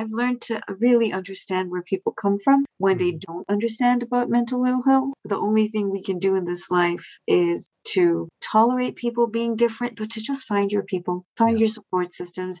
I've learned to really understand where people come from when they Mm-hmm. don't understand about mental ill health. The only thing we can do in this life is to tolerate people being different, but to just find your people, find Yeah. your support systems.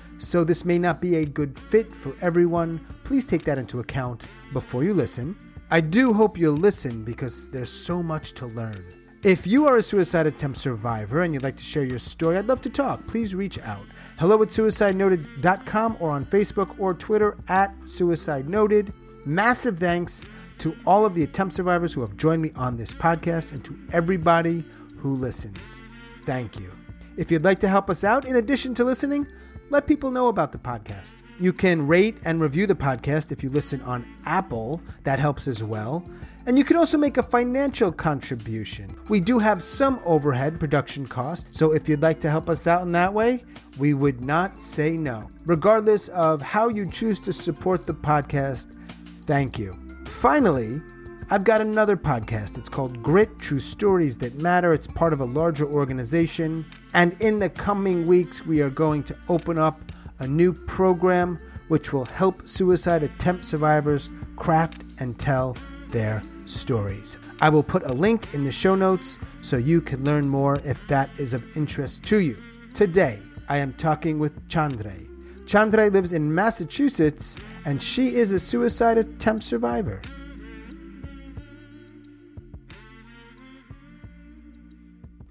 so this may not be a good fit for everyone. Please take that into account before you listen. I do hope you'll listen because there's so much to learn. If you are a suicide attempt survivor and you'd like to share your story, I'd love to talk. Please reach out. Hello at suicidenoted.com or on Facebook or Twitter at Suicide Noted. Massive thanks to all of the attempt survivors who have joined me on this podcast and to everybody who listens. Thank you. If you'd like to help us out, in addition to listening, let people know about the podcast. You can rate and review the podcast if you listen on Apple, that helps as well. And you can also make a financial contribution. We do have some overhead production costs, so if you'd like to help us out in that way, we would not say no. Regardless of how you choose to support the podcast, thank you. Finally, I've got another podcast. It's called Grit True Stories That Matter. It's part of a larger organization. And in the coming weeks, we are going to open up a new program which will help suicide attempt survivors craft and tell their stories. I will put a link in the show notes so you can learn more if that is of interest to you. Today, I am talking with Chandre. Chandre lives in Massachusetts and she is a suicide attempt survivor.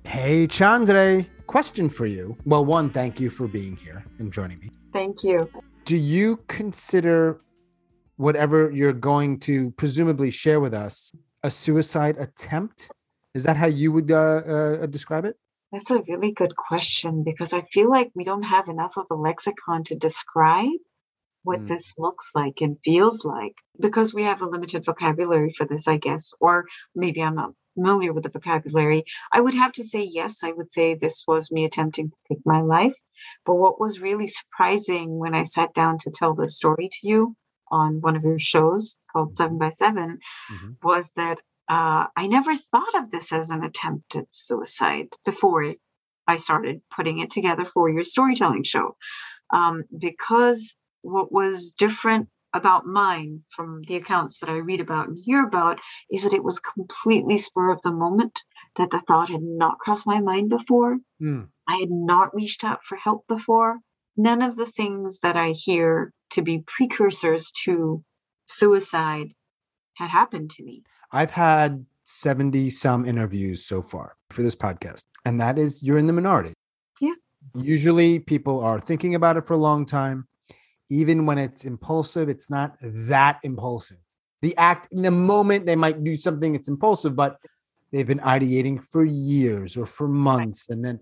Hey, Chandre. Question for you. Well, one, thank you for being here and joining me. Thank you. Do you consider whatever you're going to presumably share with us a suicide attempt? Is that how you would uh, uh, describe it? That's a really good question because I feel like we don't have enough of a lexicon to describe what Mm. this looks like and feels like because we have a limited vocabulary for this, I guess, or maybe I'm not familiar with the vocabulary. I would have to say yes, I would say this was me attempting to take my life. But what was really surprising when I sat down to tell this story to you on one of your shows called Seven by 7 Mhm. was that uh, I never thought of this as an attempt at suicide before I started putting it together for your storytelling show. Um, because what was different about mine from the accounts that I read about and hear about is that it was completely spur of the moment, that the thought had not crossed my mind before. Mm. I had not reached out for help before. None of the things that I hear to be precursors to suicide had happened to me. I've had 70 some interviews so far for this podcast, and that is you're in the minority. Yeah. Usually people are thinking about it for a long time. Even when it's impulsive, it's not that impulsive. The act in the moment they might do something it's impulsive, but they've been ideating for years or for months. And then,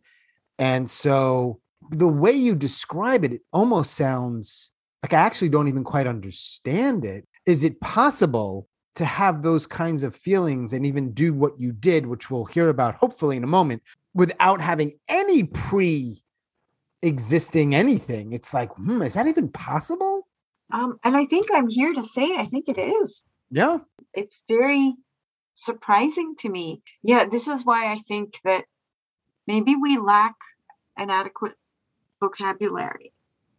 and so the way you describe it, it almost sounds like I actually don't even quite understand it. Is it possible to have those kinds of feelings and even do what you did, which we'll hear about hopefully in a moment, without having any pre existing anything? It's like, hmm, is that even possible? Um, and I think I'm here to say I think it is. Yeah. It's very surprising to me. Yeah, this is why I think that maybe we lack an adequate vocabulary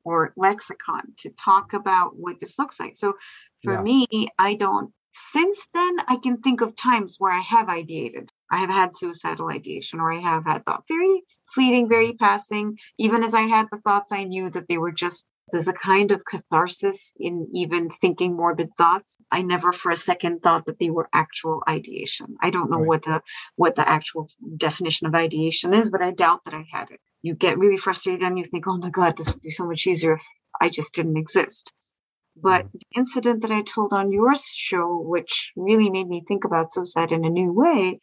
or lexicon to talk about what this looks like. So for Yeah. me, I don't, since then, I can think of times where I have ideated. I have had suicidal ideation or I have had thought very fleeting, very passing. Even as I had the thoughts, I knew that they were just There's a kind of catharsis in even thinking morbid thoughts. I never for a second thought that they were actual ideation. I don't know right. what the what the actual definition of ideation is, but I doubt that I had it. You get really frustrated and you think, oh my God, this would be so much easier if I just didn't exist. But mm. the incident that I told on your show, which really made me think about suicide in a new way,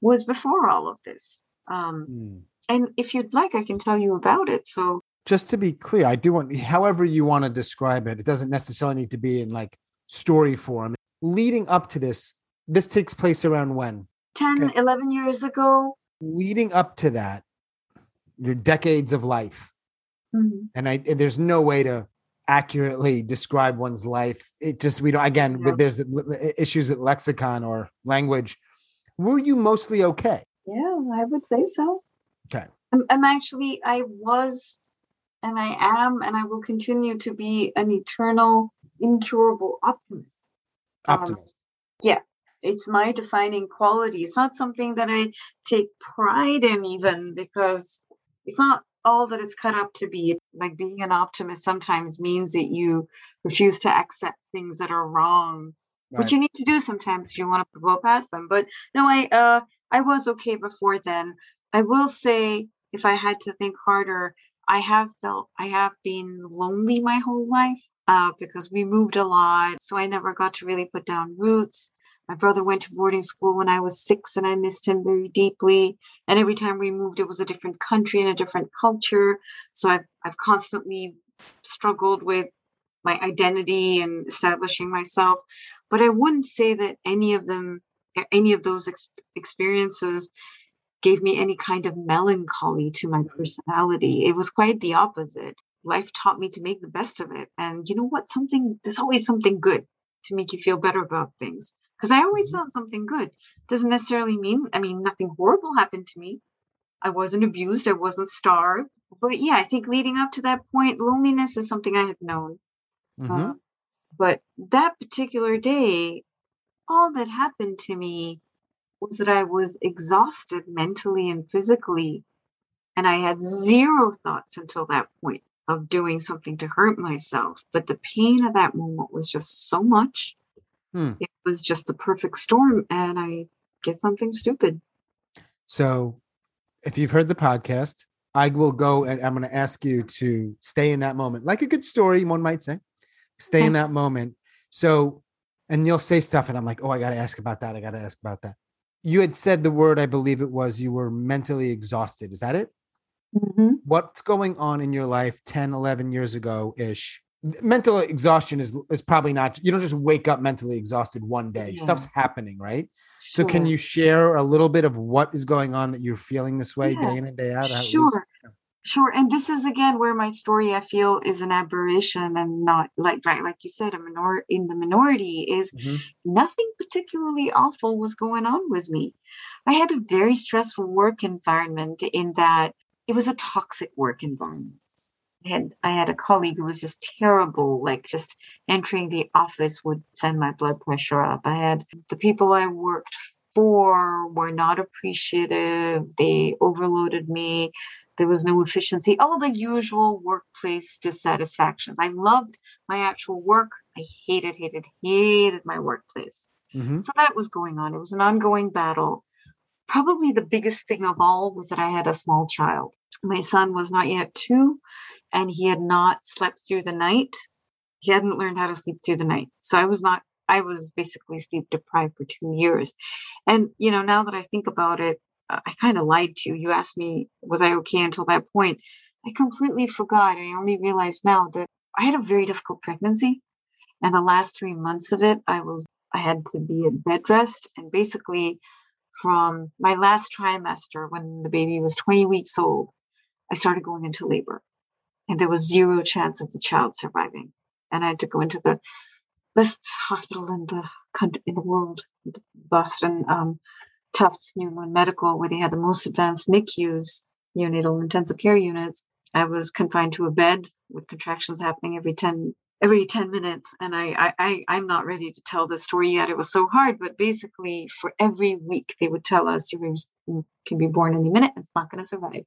was before all of this. Um, mm. And if you'd like, I can tell you about it. So, just to be clear, I do want, however you want to describe it, it doesn't necessarily need to be in like story form. Leading up to this, this takes place around when? 10, okay. 11 years ago. Leading up to that, your decades of life. Mm-hmm. And I, there's no way to accurately describe one's life. It just we don't again. Yeah. There's issues with lexicon or language. Were you mostly okay? Yeah, I would say so. Okay. I'm, I'm actually I was, and I am, and I will continue to be an eternal, incurable optimist. Um, optimist. Um, yeah, it's my defining quality. It's not something that I take pride in, even because it's not all that it's cut up to be. Like being an optimist sometimes means that you refuse to accept things that are wrong, right. which you need to do sometimes if you want to go past them. But no, I uh I was okay before then. I will say if I had to think harder, I have felt I have been lonely my whole life uh, because we moved a lot. So I never got to really put down roots. My brother went to boarding school when I was six and I missed him very deeply. And every time we moved, it was a different country and a different culture. So I've, I've constantly struggled with my identity and establishing myself. But I wouldn't say that any of them, any of those ex- experiences gave me any kind of melancholy to my personality. It was quite the opposite. Life taught me to make the best of it. And you know what? Something, there's always something good to make you feel better about things because I always mm-hmm. felt something good. Doesn't necessarily mean, I mean, nothing horrible happened to me. I wasn't abused, I wasn't starved. But yeah, I think leading up to that point, loneliness is something I had known. Mm-hmm. Uh, but that particular day, all that happened to me was that I was exhausted mentally and physically. And I had zero thoughts until that point of doing something to hurt myself. But the pain of that moment was just so much Hmm. It was just the perfect storm, and I did something stupid. So, if you've heard the podcast, I will go and I'm going to ask you to stay in that moment, like a good story, one might say. Stay in that moment. So, and you'll say stuff, and I'm like, oh, I got to ask about that. I got to ask about that. You had said the word, I believe it was, you were mentally exhausted. Is that it? Mm-hmm. What's going on in your life 10, 11 years ago ish mental exhaustion is is probably not you don't just wake up mentally exhausted one day yeah. stuff's happening right sure. so can you share a little bit of what is going on that you're feeling this way yeah. day in and day out sure sure and this is again where my story i feel is an aberration and not like like, like you said a minor in the minority is mm-hmm. nothing particularly awful was going on with me i had a very stressful work environment in that it was a toxic work environment I had I had a colleague who was just terrible, like just entering the office would send my blood pressure up. I had the people I worked for were not appreciative. They overloaded me. There was no efficiency. All the usual workplace dissatisfactions. I loved my actual work. I hated, hated, hated my workplace. Mm-hmm. So that was going on. It was an ongoing battle. Probably the biggest thing of all was that I had a small child. My son was not yet two and he had not slept through the night. He hadn't learned how to sleep through the night. So I was not, I was basically sleep deprived for two years. And, you know, now that I think about it, I kind of lied to you. You asked me, was I okay until that point? I completely forgot. I only realized now that I had a very difficult pregnancy. And the last three months of it, I was, I had to be at bed rest. And basically, from my last trimester, when the baby was 20 weeks old, I started going into labor and there was zero chance of the child surviving. And I had to go into the best hospital in the country, in the world, Boston um, Tufts Newman Medical, where they had the most advanced NICUs, neonatal intensive care units. I was confined to a bed with contractions happening every 10 every 10 minutes and I, I i am not ready to tell the story yet. It was so hard but basically for every week they would tell us your baby can be born any minute. It's not going to survive.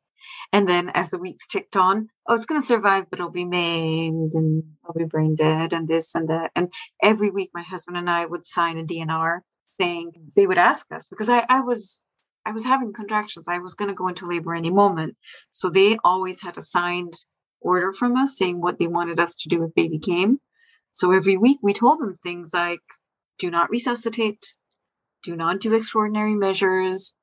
And then as the weeks ticked on oh it's going to survive but it'll be maimed and i'll be brain dead and this and that. And every week my husband and i would sign a dnr saying they would ask us because i i was I was having contractions. I was going to go into labor any moment. So they always had a signed order from us saying what they wanted us to do if baby came. So every week we told them things like do not resuscitate, do not do extraordinary measures.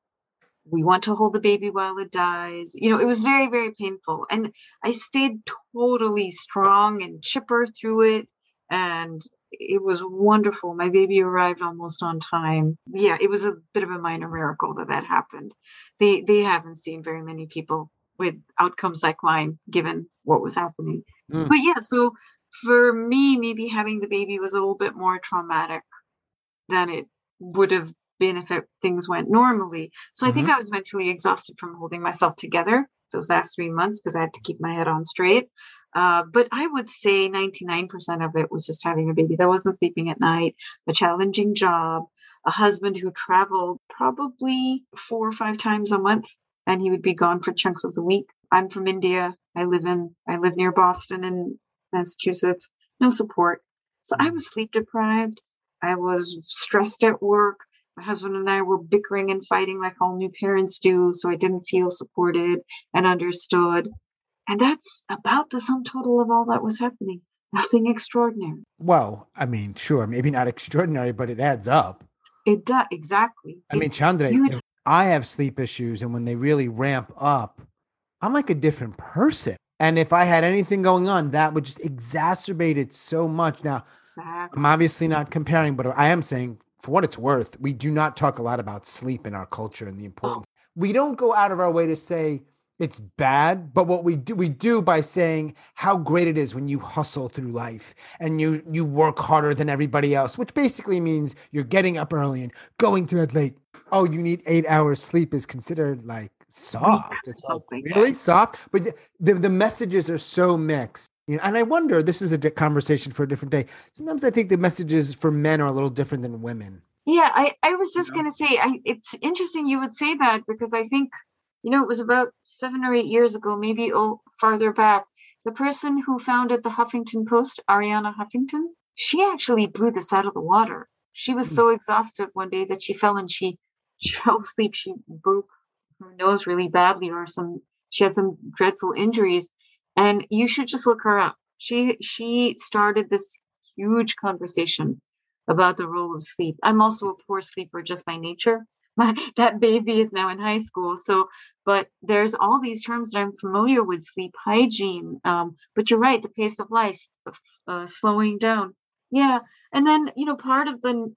We want to hold the baby while it dies. You know, it was very, very painful. And I stayed totally strong and chipper through it. And it was wonderful. My baby arrived almost on time. Yeah, it was a bit of a minor miracle that that happened. They they haven't seen very many people with outcomes like mine given what was happening. Mm. But yeah, so for me, maybe having the baby was a little bit more traumatic than it would have been if it, things went normally. So mm-hmm. I think mm-hmm. I was mentally exhausted from holding myself together those last three months because I had to keep my head on straight. Uh, but I would say 99% of it was just having a baby that wasn't sleeping at night, a challenging job, a husband who traveled probably four or five times a month and he would be gone for chunks of the week. I'm from India. I live in I live near Boston in Massachusetts. No support. So I was sleep deprived. I was stressed at work. My husband and I were bickering and fighting like all new parents do. So I didn't feel supported and understood. And that's about the sum total of all that was happening. Nothing extraordinary. Well, I mean, sure, maybe not extraordinary, but it adds up. It does exactly. I mean, Chandra, I have sleep issues, and when they really ramp up, I'm like a different person. And if I had anything going on, that would just exacerbate it so much. Now, I'm obviously not comparing, but I am saying, for what it's worth, we do not talk a lot about sleep in our culture and the oh. importance. Oh. We don't go out of our way to say it's bad, but what we do, we do by saying how great it is when you hustle through life and you you work harder than everybody else, which basically means you're getting up early and going to bed late oh, you need eight hours sleep is considered like soft. It's like really soft, but the, the messages are so mixed. You know, and I wonder. This is a conversation for a different day. Sometimes I think the messages for men are a little different than women. Yeah, I, I was just you know? gonna say, I, it's interesting you would say that because I think, you know, it was about seven or eight years ago, maybe oh farther back. The person who founded the Huffington Post, Arianna Huffington, she actually blew this out of the water. She was hmm. so exhausted one day that she fell and she she fell asleep. She broke her nose really badly, or some she had some dreadful injuries. And you should just look her up. She she started this huge conversation about the role of sleep. I'm also a poor sleeper just by nature. My, that baby is now in high school, so but there's all these terms that I'm familiar with: sleep hygiene. Um, but you're right, the pace of life, uh, slowing down. Yeah, and then you know part of the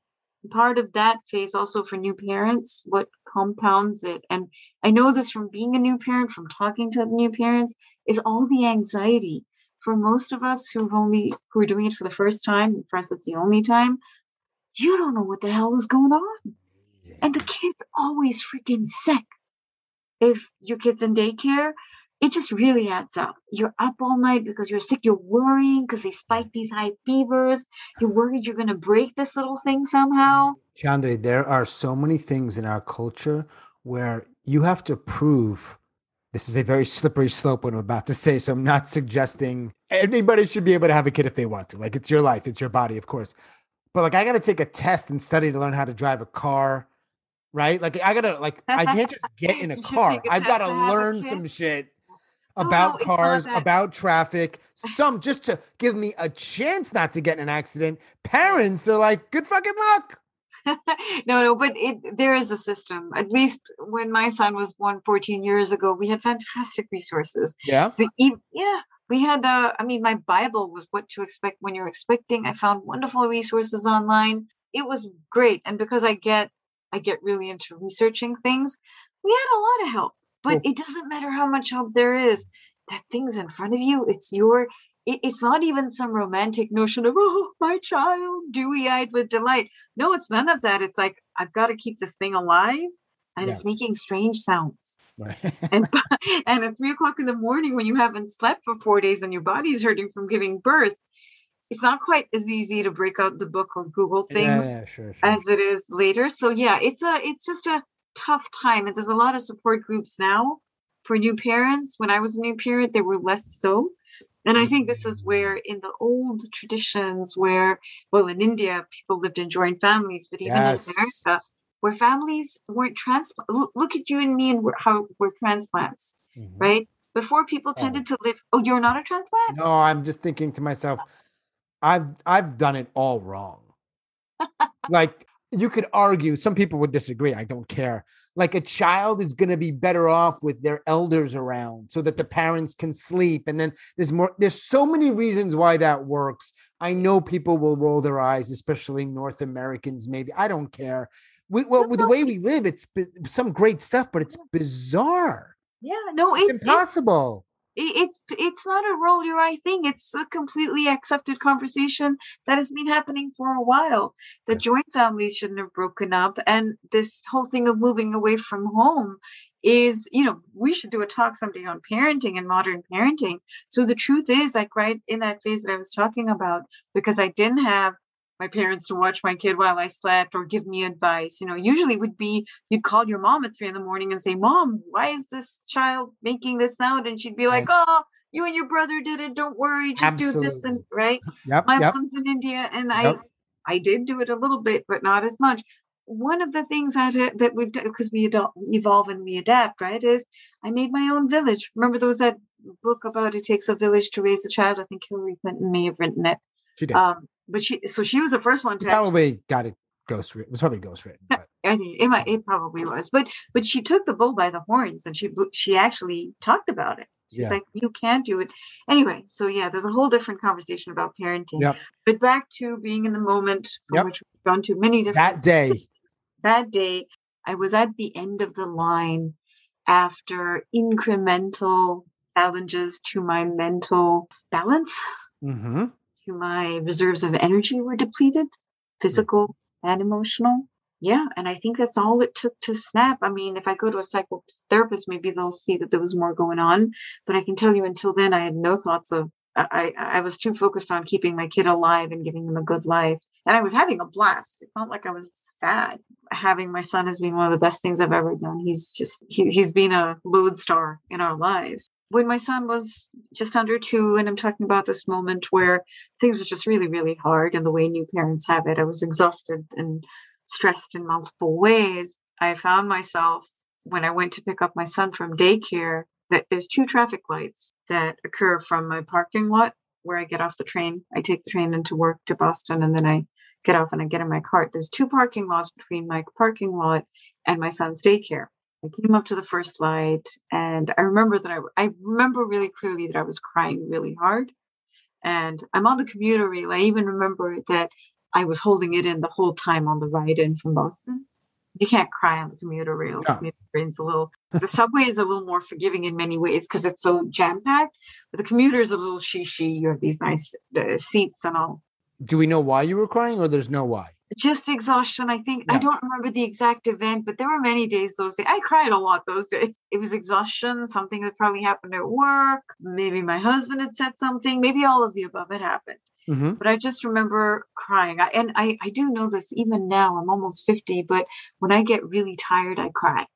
part of that phase also for new parents what compounds it and i know this from being a new parent from talking to new parents is all the anxiety for most of us who've only who are doing it for the first time for us it's the only time you don't know what the hell is going on and the kid's always freaking sick if your kid's in daycare it just really adds up. You're up all night because you're sick. You're worrying because they spike these high fevers. You're worried you're going to break this little thing somehow. Chandra, there are so many things in our culture where you have to prove this is a very slippery slope what I'm about to say. So I'm not suggesting anybody should be able to have a kid if they want to. Like it's your life, it's your body, of course. But like I got to take a test and study to learn how to drive a car, right? Like I gotta like I can't just get in a car. I've got to learn some shit about no, cars, about traffic, some just to give me a chance not to get in an accident. Parents, they're like, good fucking luck. no, no, but it, there is a system. At least when my son was born 14 years ago, we had fantastic resources. Yeah. The, yeah. We had, uh, I mean, my Bible was what to expect when you're expecting. I found wonderful resources online. It was great. And because I get, I get really into researching things, we had a lot of help but it doesn't matter how much help there is. That thing's in front of you. It's your. It, it's not even some romantic notion of oh my child, dewy-eyed with delight. No, it's none of that. It's like I've got to keep this thing alive, and yeah. it's making strange sounds. Right. and and at three o'clock in the morning, when you haven't slept for four days and your body's hurting from giving birth, it's not quite as easy to break out the book or Google things Yeah, yeah, sure, sure. as it is later. So yeah, it's a it's just a tough time. And there's a lot of support groups now for new parents. When I was a new parent, there were less so. And I think this is where in the old traditions where well in India people lived in joint families, but even Yes. in America, where families weren't transplant look, at you and me and we're, how we're transplants, Mhm. right? Before people Oh. tended to live oh, you're not a transplant? No, I'm just thinking to myself, I've I've done it all wrong. like you could argue, some people would disagree. I don't care. Like a child is going to be better off with their elders around so that the parents can sleep. And then there's more, there's so many reasons why that works. I know people will roll their eyes, especially North Americans, maybe. I don't care. We, well, with the way we live, it's some great stuff, but it's bizarre. Yeah, no, it, impossible. It, it's it's not a roll your eye thing. It's a completely accepted conversation that has been happening for a while. The joint families shouldn't have broken up, and this whole thing of moving away from home is, you know, we should do a talk someday on parenting and modern parenting. So the truth is, like right in that phase that I was talking about, because I didn't have my parents to watch my kid while I slept or give me advice. You know, usually would be you'd call your mom at three in the morning and say, Mom, why is this child making this sound? And she'd be like, Oh, you and your brother did it. Don't worry, just do this and right. Yep. My Yep. mom's in India and I Yep. I did do it a little bit, but not as much. One of the things that uh, that we've done because we adult, evolve and we adapt, right? Is I made my own village. Remember there was that book about it takes a village to raise a child. I think Hillary Clinton may have written it. She did. Um, but she so she was the first one to actually probably got it ghost. It was probably ghost written. But I think it might, it probably was, but but she took the bull by the horns and she she actually talked about it. She's Yeah. like, you can't do it anyway. So yeah, there's a whole different conversation about parenting. Yep. But back to being in the moment, from Yep. which we've gone to many different. that day, that day, I was at the end of the line after incremental challenges to my mental balance hmm to my reserves of energy were depleted, physical and emotional. Yeah, and I think that's all it took to snap. I mean, if I go to a psychotherapist, maybe they'll see that there was more going on. But I can tell you, until then, I had no thoughts of. I I was too focused on keeping my kid alive and giving them a good life, and I was having a blast. It's not like I was sad. Having my son has been one of the best things I've ever done. He's just he, he's been a lodestar in our lives. When my son was just under two, and I'm talking about this moment where things were just really, really hard. And the way new parents have it, I was exhausted and stressed in multiple ways. I found myself when I went to pick up my son from daycare that there's two traffic lights that occur from my parking lot where I get off the train. I take the train into work to Boston and then I get off and I get in my cart. There's two parking lots between my parking lot and my son's daycare. I came up to the first light and I remember that I, I remember really clearly that I was crying really hard. And I'm on the commuter rail. I even remember that I was holding it in the whole time on the ride in from Boston. You can't cry on the commuter rail. The commuter a little. The subway is a little more forgiving in many ways because it's so jam packed. But the commuter is a little shishi. You have these nice uh, seats and all. do we know why you were crying, or there's no why? Just exhaustion. I think I don't remember the exact event, but there were many days those days. I cried a lot those days. It was exhaustion. Something that probably happened at work. Maybe my husband had said something. Maybe all of the above had happened. hmm but I just remember crying. I, and I, I do know this even now. I'm almost 50, but when I get really tired, I cry.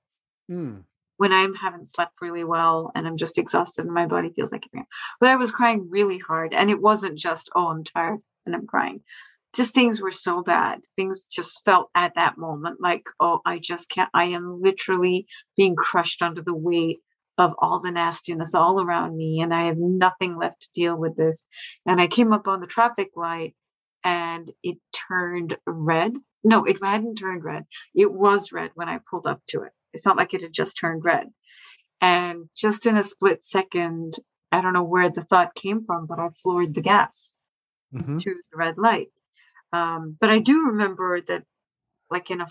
Mm. When I haven't slept really well and I'm just exhausted and my body feels like it. But I was crying really hard. And it wasn't just, oh, I'm tired and I'm crying. Just things were so bad. Things just felt at that moment like, oh, I just can't. I am literally being crushed under the weight of all the nastiness all around me. And I have nothing left to deal with this. And I came up on the traffic light and it turned red. No, it hadn't turned red. It was red when I pulled up to it. It's not like it had just turned red. And just in a split second, I don't know where the thought came from, but I floored the gas hmm through the red light. Um, but I do remember that, like in a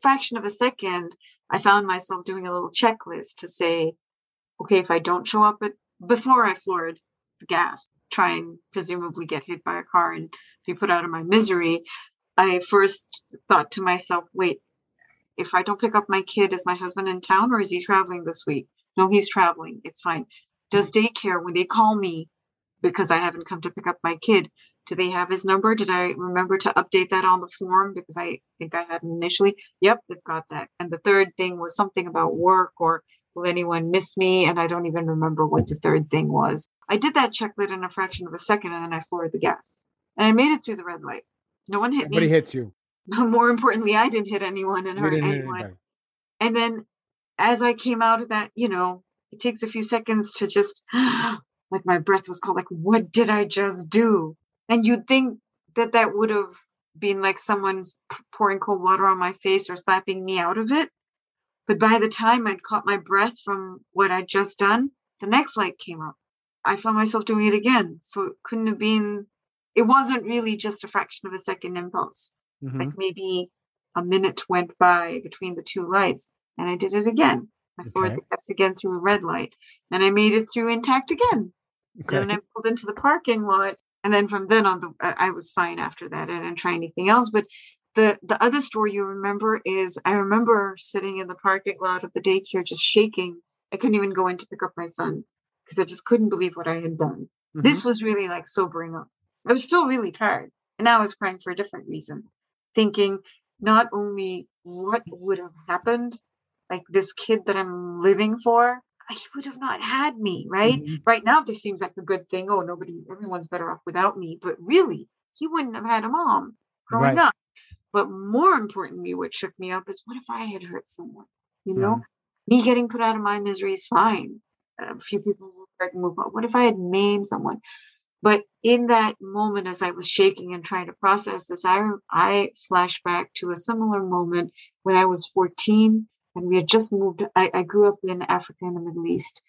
fraction of a second, I found myself doing a little checklist to say, okay, if I don't show up at before I floored the gas, try and presumably get hit by a car and be put out of my misery. I first thought to myself, wait, if I don't pick up my kid, is my husband in town or is he traveling this week? No, he's traveling. It's fine. Does daycare, when they call me because I haven't come to pick up my kid, do they have his number? Did I remember to update that on the form because I think I had initially? Yep, they've got that. And the third thing was something about work or will anyone miss me? And I don't even remember what the third thing was. I did that checklet in a fraction of a second and then I floored the gas. And I made it through the red light. No one hit me. Nobody me. hits you. More importantly, I didn't hit anyone and You hurt anyone. And then as I came out of that, you know, it takes a few seconds to just like my breath was called, like, what did I just do? And you'd think that that would have been like someone pouring cold water on my face or slapping me out of it. But by the time I'd caught my breath from what I'd just done, the next light came up. I found myself doing it again. So it couldn't have been, it wasn't really just a fraction of a second impulse Mhm. like maybe a minute went by between the two lights and I did it again. I floored Okay. the gas again through a red light and I made it through intact again. Okay. And I pulled into the parking lot. And then from then on, the, I I was fine after that. I didn't try anything else. But the, the other story you remember is I remember sitting in the parking lot of the daycare just shaking. I couldn't even go in to pick up my son because I just couldn't believe what I had done. Mhm. This was really like sobering up. I was still really tired. And now I was crying for a different reason, thinking not only what would have happened, like this kid that I'm living for, he would have not had me, right? Mhm. Right now, this seems like a good thing. Oh, nobody, everyone's better off without me. But really, he wouldn't have had a mom growing Right. up. But more importantly, what shook me up is what if I had hurt someone? You know, me getting put out of my misery is fine. A few people will hurt and move on. What if I had maimed someone? But in that moment, as I was shaking and trying to process this, I I flash back to a similar moment when I was 14 and we had just moved. I, I grew up in Africa and the Middle East,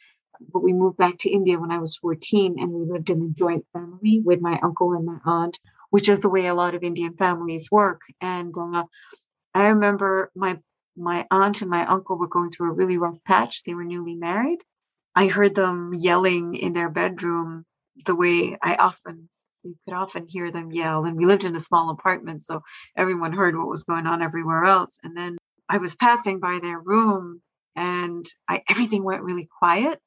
but we moved back to India when I was 14 and we lived in a joint family with my uncle and my aunt, which is the way a lot of Indian families work. And uh, I remember my my aunt and my uncle were going through a really rough patch. They were newly married. I heard them yelling in their bedroom the way I often you could often hear them yell. And we lived in a small apartment, so everyone heard what was going on everywhere else. And then I was passing by their room and I everything went really quiet.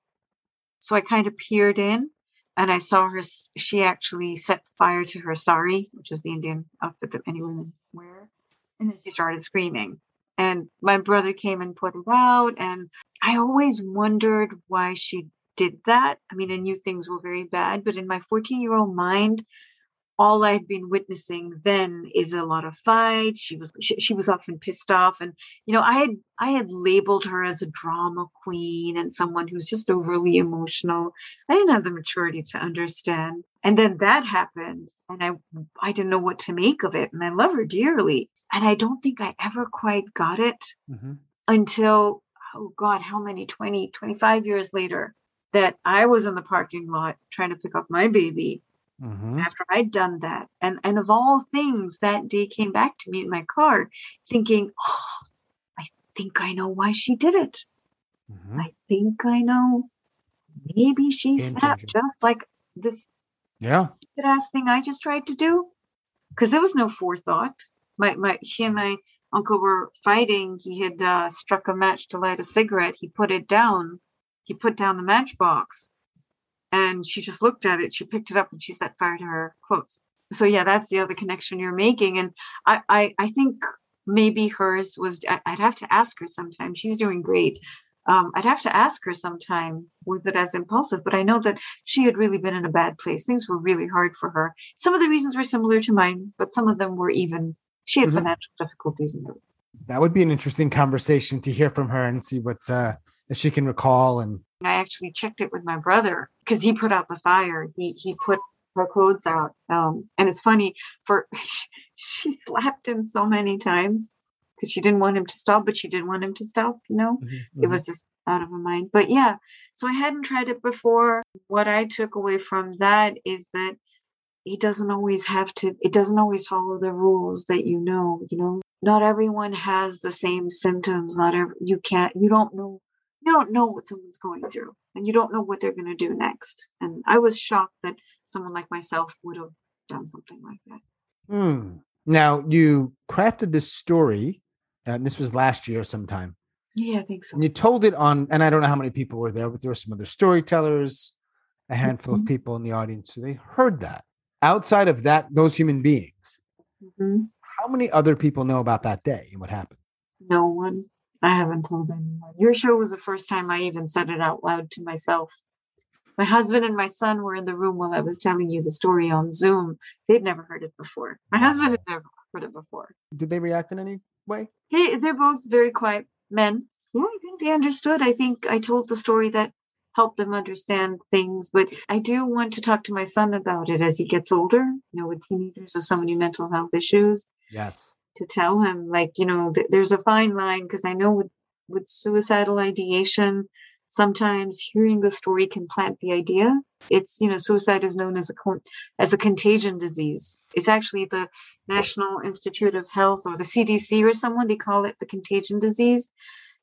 So I kind of peered in and I saw her she actually set fire to her sari, which is the Indian outfit that many women wear. And then she started screaming. And my brother came and put it out. And I always wondered why she did that. I mean, I knew things were very bad, but in my 14 year old mind, all I've been witnessing then is a lot of fights. She was she, she was often pissed off, and you know I had I had labeled her as a drama queen and someone who's just overly emotional. I didn't have the maturity to understand, and then that happened, and I I didn't know what to make of it, and I love her dearly, and I don't think I ever quite got it Mhm. until oh god how many 20 25 years later that i was in the parking lot trying to pick up my baby Mhm. after i'd done that and and of all things that day came back to me in my car thinking oh i think i know why she did it Mhm. i think i know maybe she snapped just like this Yeah. stupid ass thing I just tried to do? Because there was no forethought. My my she and my uncle were fighting. He had uh, struck a match to light a cigarette. He put it down. He put down the matchbox, and she just looked at it. She picked it up and she set fire to her clothes. So yeah, that's the other connection you're making. And I I, I think maybe hers was. I'd have to ask her sometime. She's doing great. Um, I'd have to ask her sometime was it as impulsive, but I know that she had really been in a bad place. Things were really hard for her. Some of the reasons were similar to mine, but some of them were even. She had Mhm. financial difficulties in everything. That would be an interesting conversation to hear from her and see what uh, if she can recall. And I actually checked it with my brother because he put out the fire. He he put her clothes out. Um, and it's funny for she slapped him so many times because she didn't want him to stop, but she didn't want him to stop. You know, it Mhm. was just out of her mind. But yeah, so I hadn't tried it before. What I took away from that is that he doesn't always have to, it doesn't always follow the rules that you know, you know. Not everyone has the same symptoms. Not every, you can't, you don't know, you don't know what someone's going through and you don't know what they're going to do next. And I was shocked that someone like myself would have done something like that. Hmm. Now you crafted this story, and this was last year sometime. Yeah, I think so. And you told it on, and I don't know how many people were there, but there were some other storytellers, a handful of Mhm. people in the audience. So they heard that. outside of that, those human beings, Mhm. how many other people know about that day and what happened? No one. I haven't told anyone. Your show was the first time I even said it out loud to myself. My husband and my son were in the room while I was telling you the story on Zoom. They'd never heard it before. My husband had never heard it before. Did they react in any way? Hey, they're both very quiet men. Yeah, I think they understood. I think I told the story that helped them understand things. But I do want to talk to my son about it as he gets older. You know, with teenagers, there's so many mental health issues Yes. To tell him like you know th- there's a fine line because i know with with suicidal ideation sometimes hearing the story can plant the idea. It's you know suicide is known as a con- as a contagion disease. It's actually the national institute of health or the cdc or someone they call it the contagion disease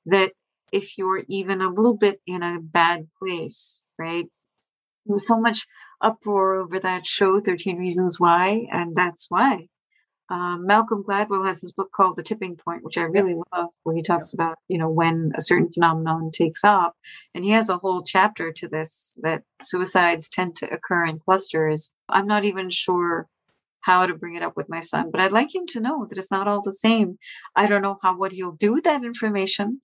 that if you're even a little bit in a bad place right? There was so much uproar over that show 13 reasons why and that's why um, Malcolm Gladwell has this book called The Tipping Point, which I really love, where he talks about, you know, when a certain phenomenon takes off. And he has a whole chapter to this that suicides tend to occur in clusters. I'm not even sure how to bring it up with my son, but I'd like him to know that it's not all the same. I don't know how what he'll do with that information,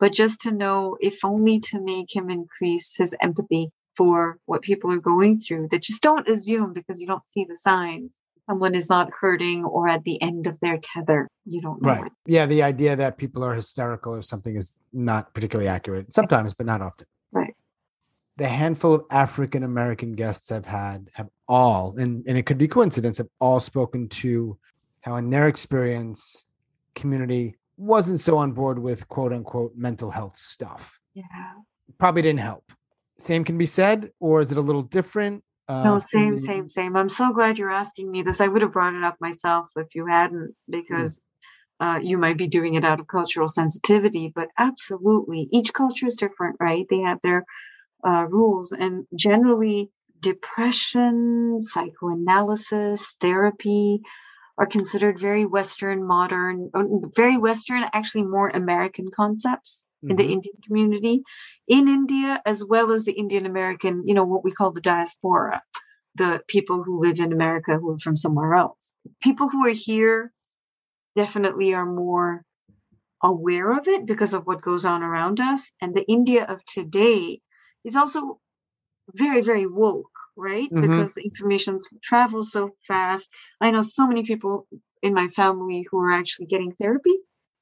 but just to know, if only to make him increase his empathy for what people are going through, that just don't assume because you don't see the signs someone is not hurting or at the end of their tether. You don't know. Right. it. Yeah. The idea that people are hysterical or something is not particularly accurate sometimes, but not often. Right. The handful of African American guests I've had have all, and, and it could be coincidence, have all spoken to how, in their experience, community wasn't so on board with quote unquote mental health stuff. Yeah. Probably didn't help. Same can be said, or is it a little different? Uh, No, same, the- same, same. I'm so glad you're asking me this. I would have brought it up myself if you hadn't, because uh, you might be doing it out of cultural sensitivity. But absolutely, each culture is different, right? They have their uh, rules, and generally, depression, psychoanalysis, therapy are considered very Western, modern, very Western, actually more American concepts in the Mhm. Indian community in India, as well as the Indian American, you know, what we call the diaspora, the people who live in America who are from somewhere else. People who are here definitely are more aware of it because of what goes on around us. And the India of today is also very, very woke, right? Mhm. Because information travels so fast. I know so many people in my family who are actually getting therapy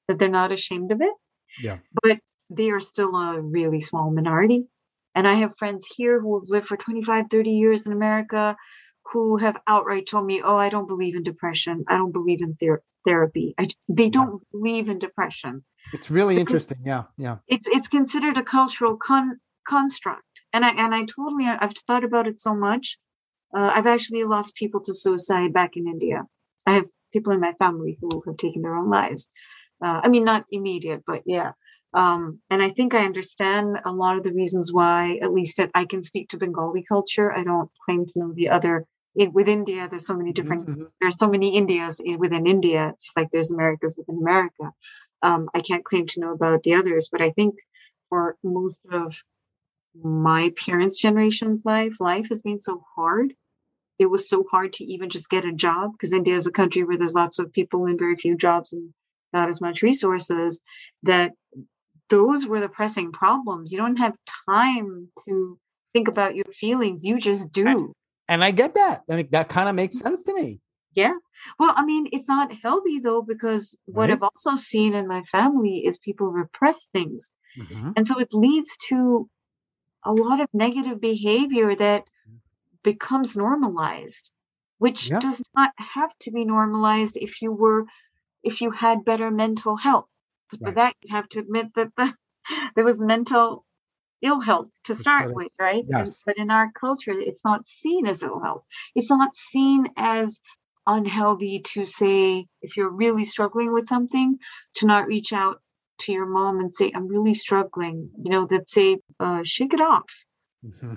that they're not ashamed of it Yeah. but they are still a really small minority. And I have friends here who have lived for 25, 30 years in America who have outright told me, Oh, I don't believe in depression. I don't believe in ther- therapy. I, they don't believe in depression. It's really Because- interesting. Yeah. Yeah. It's it's considered a cultural con- construct. And I and I totally I've thought about it so much. Uh, I've actually lost people to suicide back in India. I have people in my family who have taken their own lives. Uh, I mean, not immediate, but yeah. Um, and I think I understand a lot of the reasons why, at least that I can speak to Bengali culture. I don't claim to know the other. In, with India, there's so many different Mhm. there's so many Indias i- within India, just like there's Americas within America. Um, I can't claim to know about the others, but I think for most of my parents' generation's life, life has been so hard. It was so hard to even just get a job because India is a country where there's lots of people and very few jobs and not as much resources that those were the pressing problems. You don't have time to think about your feelings. You just do. And I get that. I mean, that kind of makes sense to me. Yeah. Well, I mean, it's not healthy though, because what Right. I've also seen in my family is people repress things. Mhm. And so it leads to a lot of negative behavior that mm. becomes normalized, which Yeah. does not have to be normalized if you were, if you had better mental health. But for that, you have to admit that the, there was mental ill health to start with, right? And- Yes. but in our culture, it's not seen as ill health. It's not seen as unhealthy to say, if you're really struggling with something, to not reach out to your mom and say, I'm really struggling. You know, that say, uh, shake it off.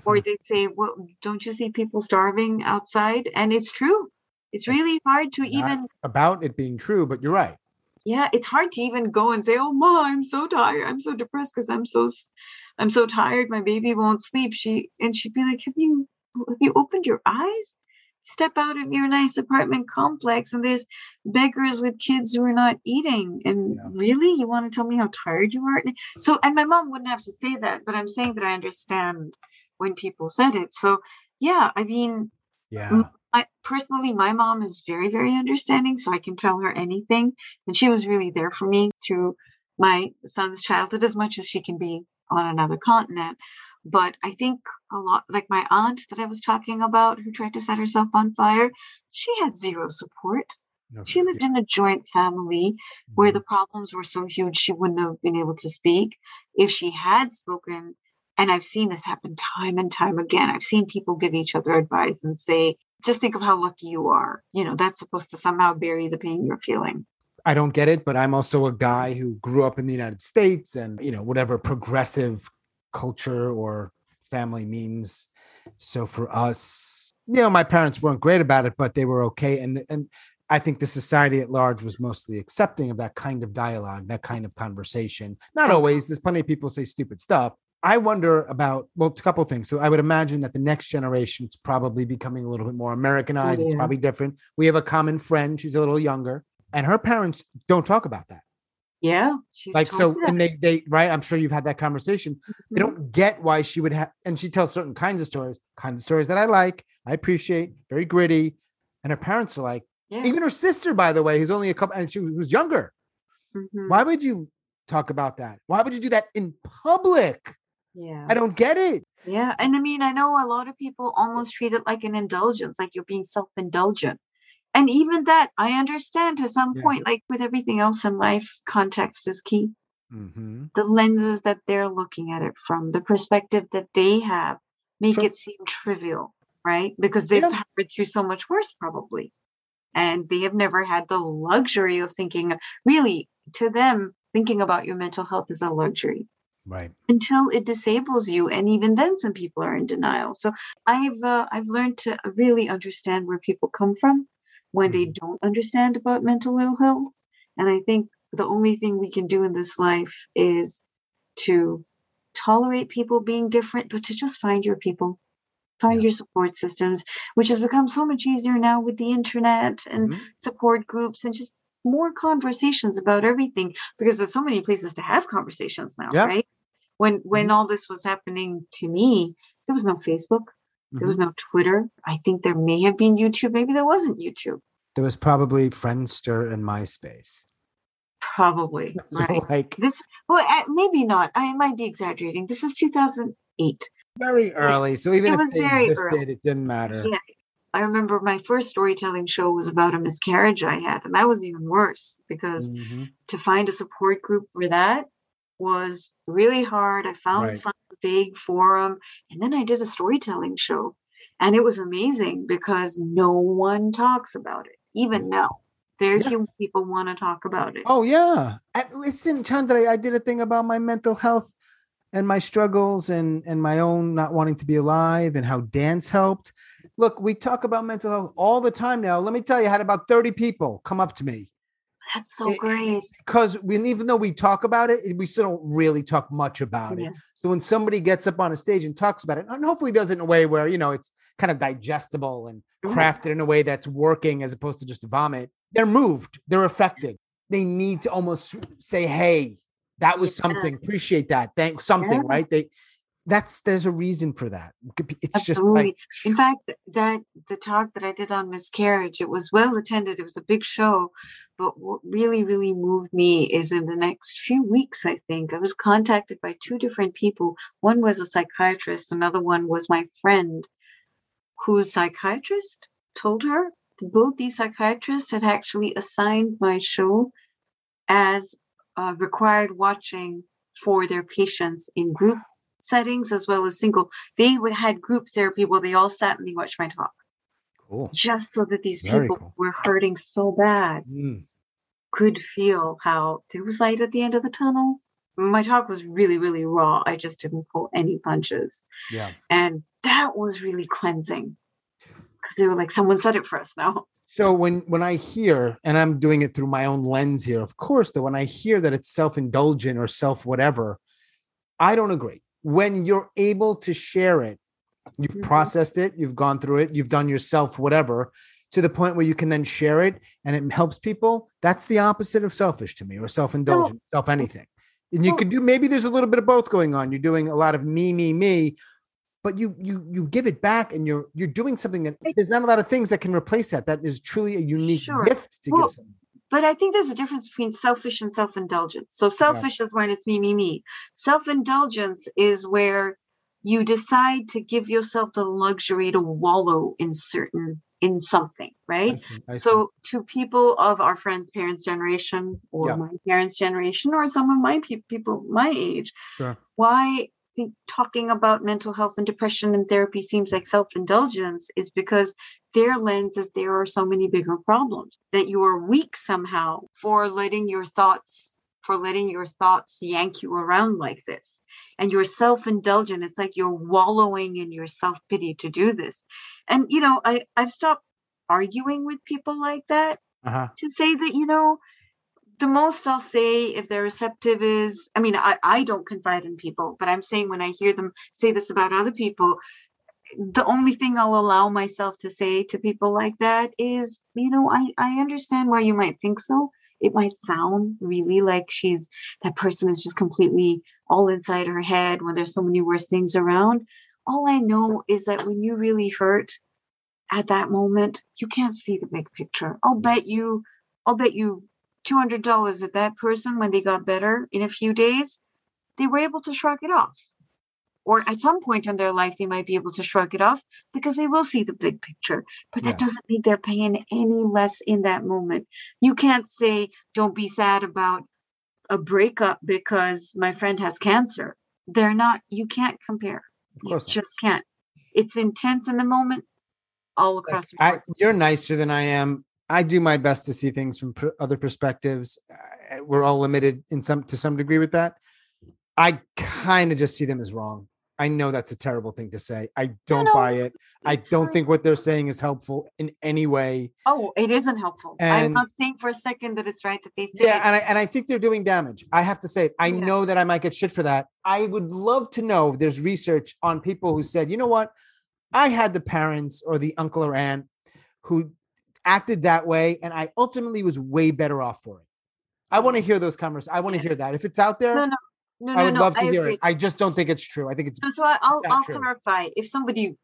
Or they'd say, Well, don't you see people starving outside? And it's true. It's really hard to not- even, about it being true, but you're right. yeah, it's hard to even go and say, Oh, mom, I'm so tired. I'm so depressed because I'm so, I'm so tired. My baby won't sleep. She, and she'd be like, Have you, have you opened your eyes? Step out of your nice apartment complex and there's beggars with kids who are not eating. And Yeah. really, you want to tell me how tired you are? So, and my mom wouldn't have to say that, but I'm saying that I understand when people said it. So, yeah, I mean, Yeah. I personally, my mom is very, very understanding, so I can tell her anything. And she was really there for me through my son's childhood as much as she can be on another continent. But I think a lot, like my aunt that I was talking about, who tried to set herself on fire, she had zero support. No She lived in a joint family where the mm-hmm. problems were so huge she wouldn't have been able to speak. If she had spoken, and I've seen this happen time and time again, I've seen people give each other advice and say, just think of how lucky you are. You know, that's supposed to somehow bury the pain you're feeling. I don't get it, but I'm also a guy who grew up in the United States and, you know, whatever progressive culture or family means. So for us, you know, my parents weren't great about it, but they were okay. And and I think the society at large was mostly accepting of that kind of dialogue, that kind of conversation. Not mm-hmm. always. There's plenty of people say stupid stuff. I wonder about well, a couple of things. So I would imagine that the next generation is probably becoming a little bit more Americanized. It's probably different. We have a common friend. She's a little younger, and her parents don't talk about that Yeah. She's like so that. and they they right i'm sure you've had that conversation they Mhm. don't get why she would have and she tells certain kinds of stories kinds of stories that i like i appreciate very gritty and her parents are like Yeah. even her sister by the way who's only a couple and she was younger Mhm. why would you talk about that why would you do that in public Yeah. i don't get it Yeah. And I mean, I know a lot of people almost treat it like an indulgence, like you're being self indulgent. And even that, I understand to some Yeah. point, like with everything else in life, context is key. mm-hmm. The lenses that they're looking at it from, the perspective that they have, make Sure. it seem trivial, right? Because they've Yeah. powered through so much worse, probably. And they have never had the luxury of thinking, really, to them, thinking about your mental health is a luxury right until it disables you and even then some people are in denial so i've uh, i've learned to really understand where people come from when they hmm. don't understand about mental ill health. And i think the only thing we can do in this life is to tolerate people being different but to just find your people find Yeah. your support systems which has become so much easier now with the internet and Mhm. support groups and just more conversations about everything because there's so many places to have conversations now Yeah. right? When when mm-hmm. all this was happening to me there was no facebook there mm-hmm. was no twitter. I think there may have been youtube maybe there wasn't youtube there was probably friendster and myspace probably right like this well uh, maybe not i might be exaggerating this is 2008 very early so even It if very existed early. it didn't matter Yeah. I remember my first storytelling show was about a miscarriage I had, and that was even worse because Mhm. to find a support group for that was really hard. I found Right. some vague forum, and then I did a storytelling show, and it was amazing because no one talks about it, even now. Very Yeah. few people want to talk about it. Oh yeah. Listen, Chandra, I did a thing about my mental health and my struggles and and my own not wanting to be alive and how dance helped. Look, we talk about mental health all the time now. Let me tell you, I had about 30 people come up to me That's so It- great. because we even though we talk about it, we still don't really talk much about Yeah. it. So when somebody gets up on a stage and talks about it, and hopefully does it in a way where you know it's kind of digestible and. Crafted in a way that's working as opposed to just vomit, they're moved, they're affected. They need to almost say, "Hey, that was something. Appreciate that. Thank something." Yeah. Right? They that's there's a reason for that. It's just Absolutely. like In fact, that the talk that I did on miscarriage, it was well attended. It was a big show, but what really, really moved me is in the next few weeks. I think I was contacted by two different people. One was a psychiatrist. Another one was my friend, whose psychiatrist told her that both these psychiatrists had actually assigned my show as uh, required watching for their patients in group settings as well as single. They would had group therapy where they all sat and they watched my talk, cool. just so that these Very people cool. who were hurting so bad Mm, could feel how there was light at the end of the tunnel. My talk was really, really raw. I just didn't pull any punches. yeah. And that was really cleansing because they were like, someone said it for us now. So when when I hear, and I'm doing it through my own lens here, of course, though, when I hear that it's self-indulgent or self whatever, I don't agree. When you're able to share it, You've Mhm. processed it, you've gone through it, you've done yourself whatever to the point where you can then share it and it helps people. That's the opposite of selfish to me or self-indulgent, self anything. And you Well- could do maybe there's a little bit of both going on. You're doing a lot of me, me, me, but you you you give it back and you're you're doing something that there's not a lot of things that can replace that. That is truly a unique Sure. gift to Well, give someone. But I think there's a difference between selfish and self indulgence. So, selfish is when it's me, me, me. Self indulgence is where you decide to give yourself the luxury to wallow in certain, in something, I right? see, I see. So, to people of our friends' parents' generation, or Yeah. my parents' generation, or some of my pe- people my age, sure. why think talking about mental health and depression and therapy seems like self-indulgence is because their lens is there are so many bigger problems that you are weak somehow for letting your thoughts for letting your thoughts yank you around like this and you're self-indulgent it's like you're wallowing in your self-pity to do this and you know i i've stopped arguing with people like that Uh-huh. to say that you know the most i'll say if they're receptive is i mean i i don't confide in people but i'm saying when i hear them say this about other people the only thing i'll allow myself to say to people like that is you know i i understand why you might think so it might sound really like she's that person is just completely all inside her head when there's so many worse things around. All i know is that when you really hurt at that moment you can't see the big picture. I'll bet you i'll bet you $200 at that person when they got better in a few days they were able to shrug it off or at some point in their life they might be able to shrug it off because they will see the big picture but that Yes. doesn't mean they're paying any less in that moment you can't say don't be sad about a breakup because my friend has cancer they're not you can't compare you just can't it's intense in the moment all across the I, you're nicer than I am. I do my best to see things from per- other perspectives. Uh, We're all limited in some to some degree with that. I kind of just see them as wrong. I know that's a terrible thing to say. I don't no, buy it. I don't think what they're saying is helpful in any way. Oh, it isn't helpful. I'm not saying for a second that it's right that they say Yeah, it. and I and I think they're doing damage. I have to say, it. I Yeah. know that I might get shit for that. I would love to know if there's research on people who said, you know what, I had the parents or the uncle or aunt who acted that way, and I ultimately was way better off for it. I want to mm. hear those conversations. I want to Yeah. hear that. If it's out there, no, no, no, I no, would no. love to I hear agree. it. I just don't think it's true. I think it's So, so I, I'll I'll true. clarify. If somebody,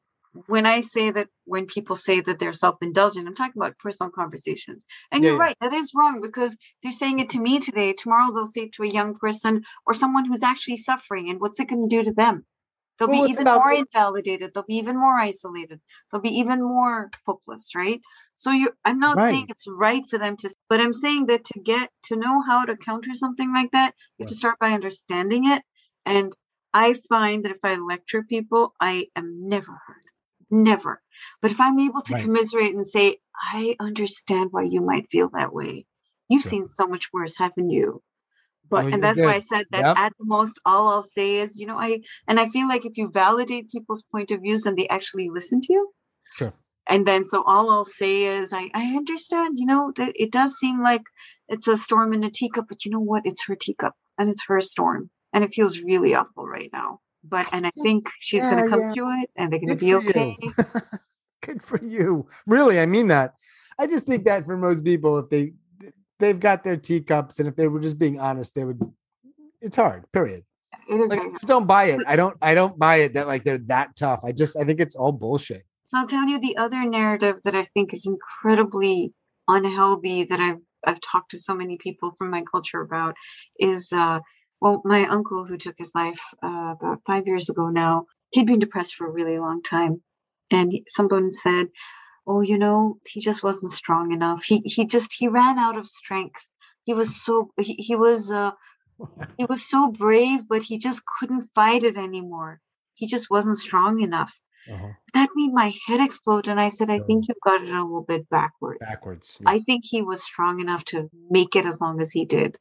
when I say that, when people say that they're self-indulgent, I'm talking about personal conversations. And Yeah, you're yeah. right, that is wrong because they're saying it to me today. Tomorrow they'll say it to a young person or someone who's actually suffering, and what's it going to do to them? They'll Well, be even about more invalidated. They'll be even more isolated. They'll be even more hopeless, right? So you, I'm not saying it's right for them to, but I'm saying that to get to know how to counter something like that, you have to start by understanding it. And I find that if I lecture people, I am never heard. Never. But if I'm able to Right. commiserate and say, I understand why you might feel that way. You've Sure. seen so much worse, haven't you? But No, and that's why I said that Yep. at the most, all I'll say is, you know, I and I feel like if you validate people's point of views and they actually listen to you, Sure. and then so all I'll say is I, I understand, you know, that it does seem like it's a storm in a teacup, but you know what? It's her teacup and it's her storm. And it feels really awful right now. But and I think she's Yeah, gonna come yeah. through it and they're gonna Good be okay. Good for you. Really, I mean that. I just think that for most people, if they they've got their teacups, and if they were just being honest, they would. It's hard. Period. It is Like, I just don't buy it. I don't. I don't buy it that like they're that tough. I just. I think it's all bullshit. So I'll tell you the other narrative that I think is incredibly unhealthy that I've I've talked to so many people from my culture about is uh well my uncle who took his life uh, about five years ago now he'd been depressed for a really long time and he- someone said oh you know he just wasn't strong enough he he just he ran out of strength he was so he, he was uh he was so brave but he just couldn't fight it anymore he just wasn't strong enough Uh-huh. that made my head explode and i said i think you've got it a little bit backwards Backwards. i think he was strong enough to make it as long as he did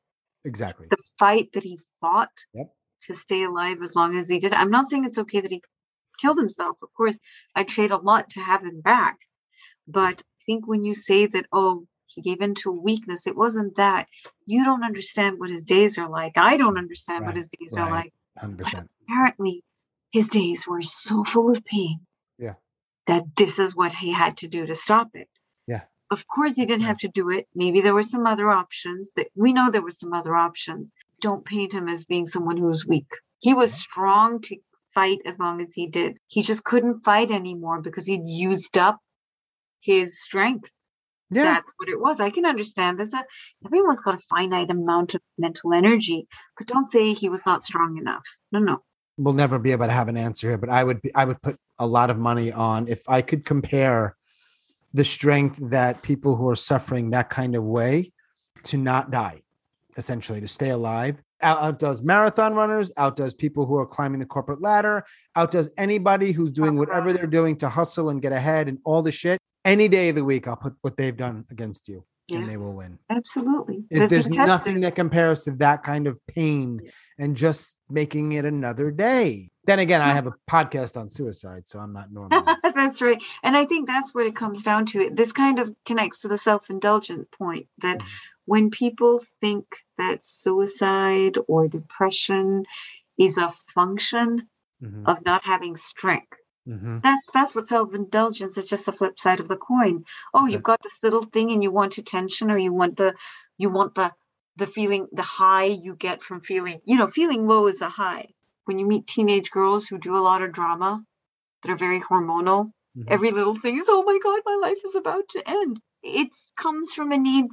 exactly. the fight that he fought Yep. to stay alive as long as he did i'm not saying it's okay that he killed himself of course i trade a lot to have him back but i think when you say that oh he gave in to weakness it wasn't that you don't understand what his days are like i don't understand what his days are like Hundred percent. apparently his days were so full of pain Yeah. that this is what he had to do to stop it. Yeah. Of course, he didn't have to do it. Maybe there were some other options that we know there were some other options. Don't paint him as being someone who was weak. He was strong to fight as long as he did. He just couldn't fight anymore because he'd used up his strength. Yeah. That's what it was. I can understand this. Uh, Everyone's got a finite amount of mental energy, but don't say he was not strong enough. No, no. we'll never be able to have an answer here, but I would be, I would put a lot of money on if I could compare the strength that people who are suffering that kind of way to not die, essentially to stay alive. Out, outdoes marathon runners, outdoes people who are climbing the corporate ladder, outdoes anybody who's doing whatever they're doing to hustle and get ahead and all the shit. Any day of the week, I'll put what they've done against you, and they will win. absolutely. They've there's nothing that compares to that kind of pain and just making it another day. Then again, I have a podcast on suicide, so I'm not normal. that's right. And I think that's what it comes down to. This kind of connects to the self indulgent point that Mhm. when people think that suicide or depression is a function Mhm, of not having strength, mhm. that's that's what self-indulgence is just the flip side of the coin oh Okay. you've got this little thing and you want attention or you want the you want the the feeling the high you get from feeling you know feeling low is a high when you meet teenage girls who do a lot of drama that are very hormonal Mhm. every little thing is oh my god my life is about to end it comes from a need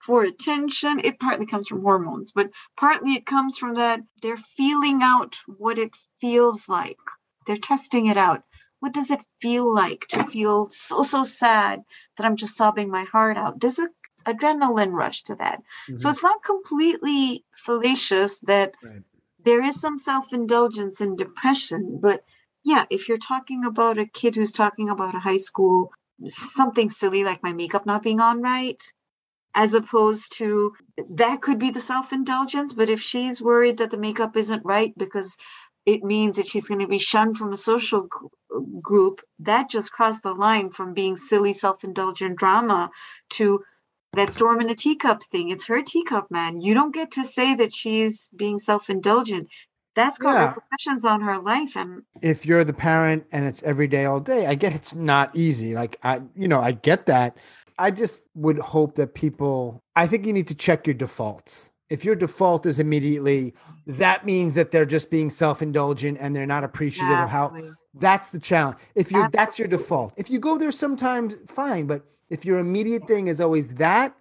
for attention it partly comes from hormones but partly it comes from that they're feeling out what it feels like they're testing it out what does it feel like to feel so so sad that i'm just sobbing my heart out there's a adrenaline rush to that so Mhm. it's not completely fallacious that Right. there is some self-indulgence in depression but yeah if you're talking about a kid who's talking about a high school something silly like my makeup not being on right as opposed to that could be the self-indulgence but if she's worried that the makeup isn't right because it means that she's going to be shunned from a social gr- group. That just crossed the line from being silly self-indulgent drama to that storm in a teacup thing. It's her teacup man. You don't get to say that she's being self-indulgent. That's got Yeah. repercussions on her life and if you're the parent and it's every day all day i get it's not easy. Like i you know i get that. I just would hope that people i think you need to check your defaults if your default is immediately that means that they're just being self-indulgent and they're not appreciative of how that's the challenge if you that's your default if you go there sometimes fine but if your immediate thing is always that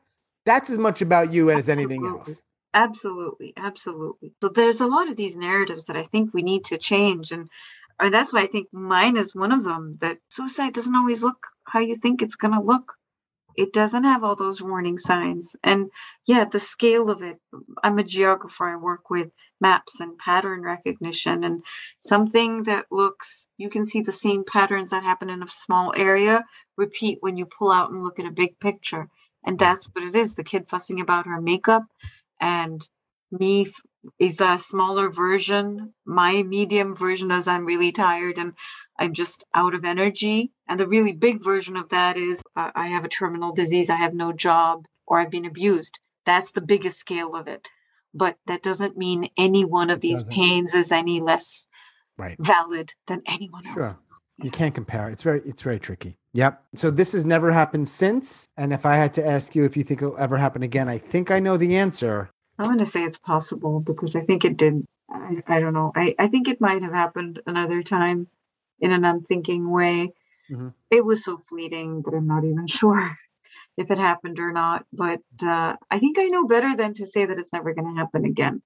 that's as much about you as anything else Absolutely, absolutely. So there's a lot of these narratives that I think we need to change, and and that's why I think mine is one of them. That suicide doesn't always look how you think it's going to look. It doesn't have all those warning signs, and yeah, the scale of it. I'm a geographer. I work with maps and pattern recognition, and something that looks you can see the same patterns that happen in a small area repeat when you pull out and look at a big picture. And that's what it is. The kid fussing about her makeup and me is a smaller version my medium version is i'm really tired and i'm just out of energy and the really big version of that is uh, i have a terminal disease i have no job or i've been abused that's the biggest scale of it but that doesn't mean any one of these pains is any less right valid than anyone Sure. else's You can't compare. It's very it's very tricky. Yep. So this has never happened since. And if I had to ask you if you think it'll ever happen again, I think I know the answer. I'm going to say it's possible because I think it did. I, I don't know. I, I think it might have happened another time in an unthinking way. Mhm. It was so fleeting that I'm not even sure if it happened or not. But uh, I think I know better than to say that it's never going to happen again.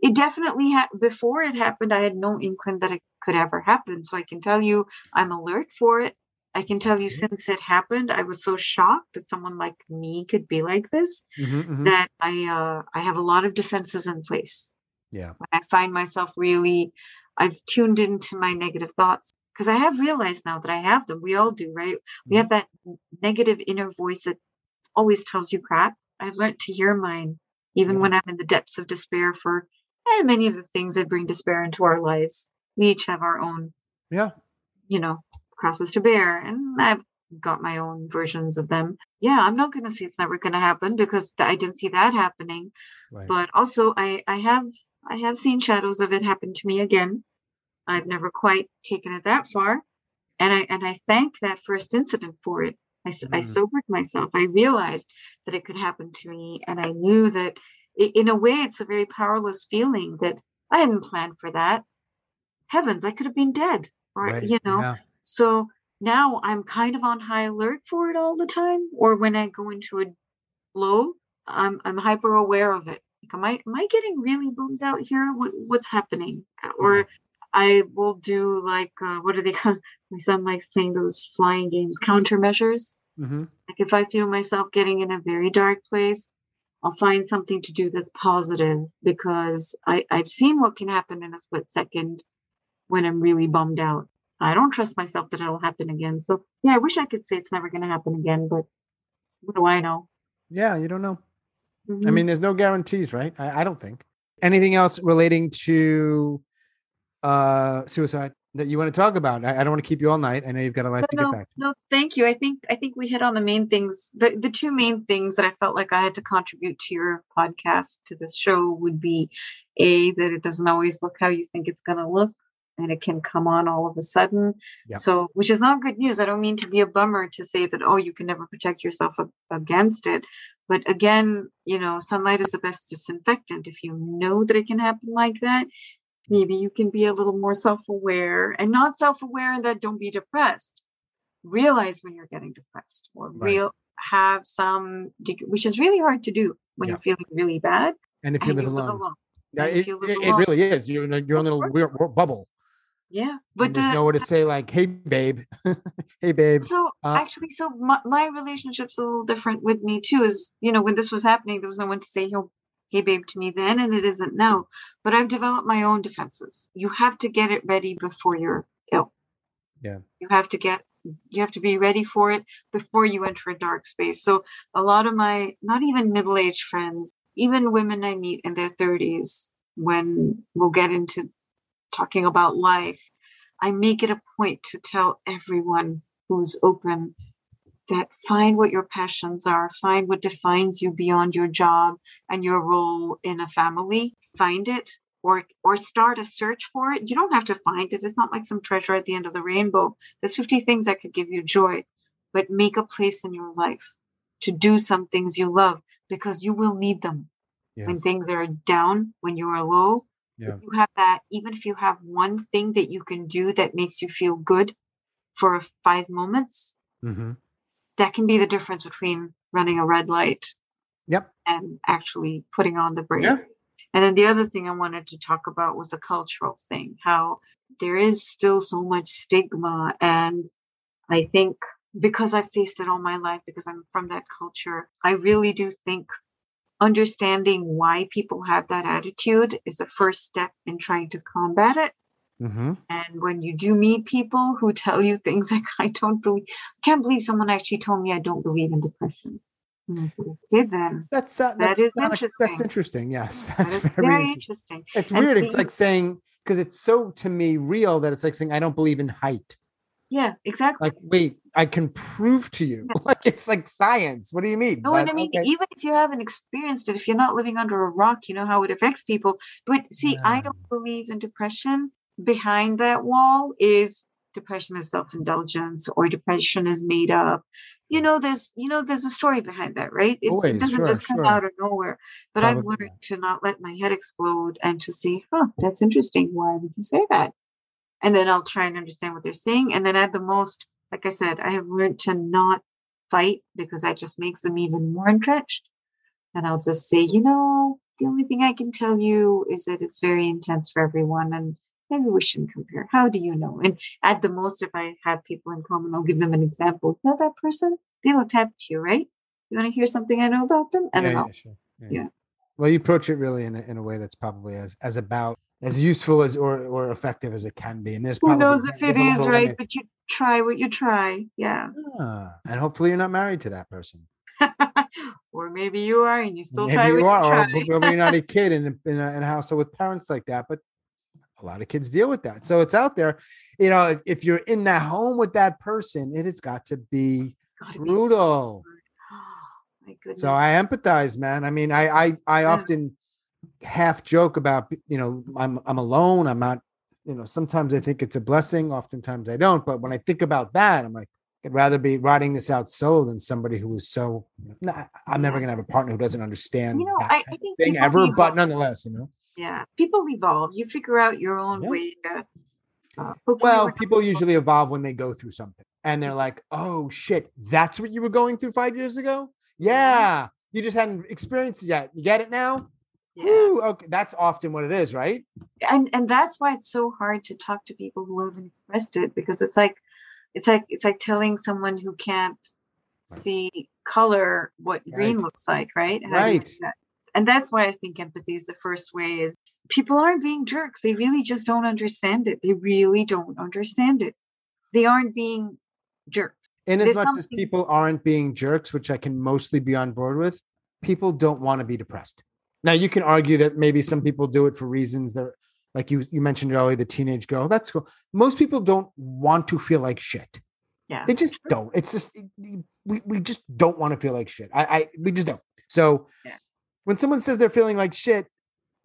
It definitely had before it happened. I had no inkling that it could ever happen. So I can tell you, I'm alert for it. I can tell you, since it happened, I was so shocked that someone like me could be like this Mhm, mhm. that I uh, I have a lot of defenses in place. Yeah. When I find myself really, I've tuned into my negative thoughts because I have realized now that I have them. We all do, right? We Mhm. have that negative inner voice that always tells you crap. I've learned to hear mine, even when I'm in the depths of despair for eh, many of the things that bring despair into our lives. We each have our own, Yeah. you know, crosses to bear, and I've got my own versions of them. Yeah, I'm not going to say it's never going to happen because I didn't see that happening Right. but also I I have I have seen shadows of it happen to me again. I've never quite taken it that far, and I and I thank that first incident for it. I, mm. I sobered myself. I realized that it could happen to me, and I knew that it, in a way, it's a very powerless feeling that I hadn't planned for that. Heavens, I could have been dead, or right. you know. Yeah. So now I'm kind of on high alert for it all the time. Or when I go into a low, I'm I'm hyper aware of it. Like, am I am I getting really bummed out here? What, what's happening? Or I will do like uh, what are they? My son likes playing those flying games, countermeasures. Mm-hmm. Like if I feel myself getting in a very dark place, I'll find something to do that's positive because I, I've seen what can happen in a split second when I'm really bummed out. I don't trust myself that it'll happen again. So yeah, I wish I could say it's never going to happen again, but what do I know? Yeah, you don't know. Mm-hmm. I mean, there's no guarantees, right? I, I don't think. Anything else relating to uh suicide that you want to talk about? I, I don't want to keep you all night. I know you've got a lot to no, get back. To. No, thank you. I think I think we hit on the main things. The the two main things that I felt like I had to contribute to your podcast to this show would be a that it doesn't always look how you think it's going to look and it can come on all of a sudden. Yep. So, which is not good news. I don't mean to be a bummer to say that, oh, you can never protect yourself against it. But again, you know, sunlight is the best disinfectant. If you know that it can happen like that, maybe you can be a little more self aware and not self aware and that don't be depressed. Realize when you're getting depressed or right. real have some, which is really hard to do when you're feeling really bad. And if you live alone. alone. Yeah, it, it, it, really is. You're in a, your own little weird bubble. Yeah, but there's nowhere to say like, "Hey, babe, hey, babe." So uh, actually, so my, my relationship's a little different with me too. Is you know when this was happening, there was no one to say, "Hey, babe," to me then, and it isn't now. But I've developed my own defenses. You have to get it ready before you're ill. Yeah. You have to get you have to be ready for it before you enter a dark space. So a lot of my not even middle-aged friends, even women I meet in their 30s, when we'll get into talking about life, I make it a point to tell everyone who's open that find what your passions are, find what defines you beyond your job and your role in a family, find it or or start a search for it. You don't have to find it. It's not like some treasure at the end of the rainbow. There's 50 things that could give you joy, but make a place in your life to do some things you love because you will need them. Yeah. When things are down, when you are low, yeah. you have that even if you have one thing that you can do that makes you feel good for five moments mm-hmm. that can be the difference between running a red light yep and actually putting on the brakes yep. and then the other thing i wanted to talk about was the cultural thing how there is still so much stigma and i think because i've faced it all my life because i'm from that culture i really do think understanding why people have that attitude is the first step in trying to combat it. Mm-hmm. And when you do meet people who tell you things like, I don't believe, I can't believe someone actually told me I don't believe in depression. okay, then that's uh, that's, interesting. that's interesting. Yes, that's that very, very interesting. interesting. It's and weird. it's like saying because it's so to me real that it's like saying I don't believe in height. Yeah, exactly. Like, wait, I can prove to you. Like, it's like science. What do you mean? No, but, and I mean, okay. even if you haven't experienced it, if you're not living under a rock, you know how it affects people. But see, yeah. I don't believe in depression. Behind that wall is depression is self-indulgence or depression is made up. You know, there's you know, there's a story behind that, right? It, Always, it doesn't sure, just come sure. out of nowhere. But Probably. I've learned to not let my head explode and to see, huh, that's interesting. Why would you say that? and then I'll try and understand what they're saying. And then at the most, like I said, I have learned to not fight because that just makes them even more entrenched. And I'll just say, you know, the only thing I can tell you is that it's very intense for everyone and maybe we shouldn't compare. How do you know? And at the most, if I have people in common, I'll give them an example. You know that person? They looked happy to you, right? You want to hear something I know about them? Don't yeah. Yeah, sure. yeah. yeah. Well, you approach it really in a, in a way that's probably as as about as useful as or or effective as it can be. And there's who knows if it is right, but you try what you try. Yeah. Ah, and hopefully you're not married to that person. or maybe you are, and you still maybe try. You are, you or maybe you're not a kid in in a, in a household with parents like that. But a lot of kids deal with that, so it's out there. You know, if, if you're in that home with that person, it has got to be brutal. Be so, so I empathize, man. I mean, I I I yeah. often half joke about you know I'm I'm alone. I'm not you know, sometimes I think it's a blessing, oftentimes I don't. But when I think about that, I'm like, I'd rather be riding this out solo than somebody who is so. Nah, I'm never gonna have a partner who doesn't understand You know, that I, I think thing ever. But nonetheless, you know, yeah, people evolve. You figure out your own Yeah. way to. Uh, well, people usually evolve when they go through something, and they're like, "Oh shit, that's what you were going through five years ago." Yeah, you just hadn't experienced it yet. You get it now. Yeah. Okay, that's often what it is, right? and and that's why it's so hard to talk to people who haven't expressed it because it's like it's like it's like telling someone who can't see color what green looks like right How Right. that? and that's why i think empathy is the first way is people aren't being jerks they really just don't understand it they really don't understand it they aren't being jerks And as There's much as people aren't being jerks, which I can mostly be on board with, people don't want to be depressed. Now you can argue that maybe some people do it for reasons that like you you mentioned earlier, the teenage girl. That's cool. Most people don't want to feel like shit. yeah They just don't. It's just we, we just don't want to feel like shit. I, I we just don't. So Yeah. when someone says they're feeling like shit,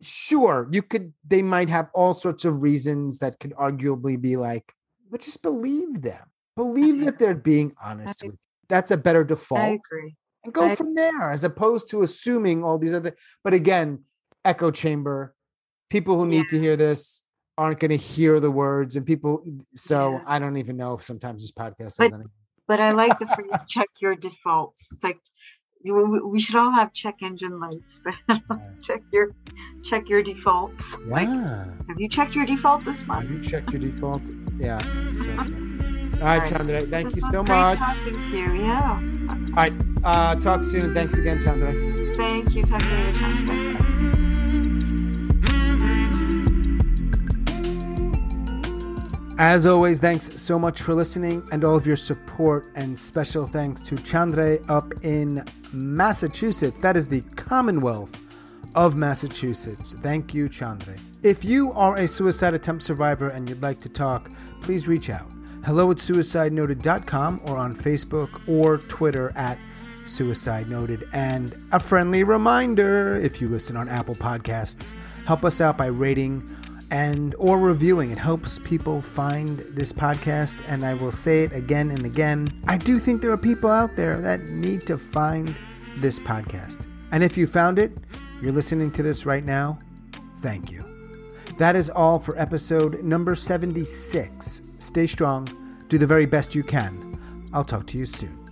sure, you could they might have all sorts of reasons that could arguably be like, but just believe them. Believe that they're being honest I- with you. That's a better default. i agree And go I- from there as opposed to assuming all these other but again, echo chamber, people who need to hear this aren't going to hear the words and people so Yeah. I don't even know if sometimes this podcast But has any but i like the phrase check your defaults it's like we, should all have check engine lights check your check your defaults like Yeah. have you checked your default this month Have you checked your default? Yeah. So, all right, right. Chandra. Thank This you so much. talking to you. Yeah. All right. Uh, talk soon. Thanks again, Chandra. Thank you. Talk to you later. Chandra. As always, thanks so much for listening and all of your support. And special thanks to Chandra up in Massachusetts. That is the Commonwealth of Massachusetts. Thank you, Chandra. If you are a suicide attempt survivor and you'd like to talk, please reach out. Hello at suicidenoted.com or on Facebook or Twitter at Suicide Noted. And a friendly reminder if you listen on Apple Podcasts, help us out by rating and or reviewing. It helps people find this podcast and i will say it again and again. I do think there are people out there that need to find this podcast. And if you found it you're listening to this right now thank you. That is all for episode number 76 stay strong. Do the very best you can. I'll talk to you soon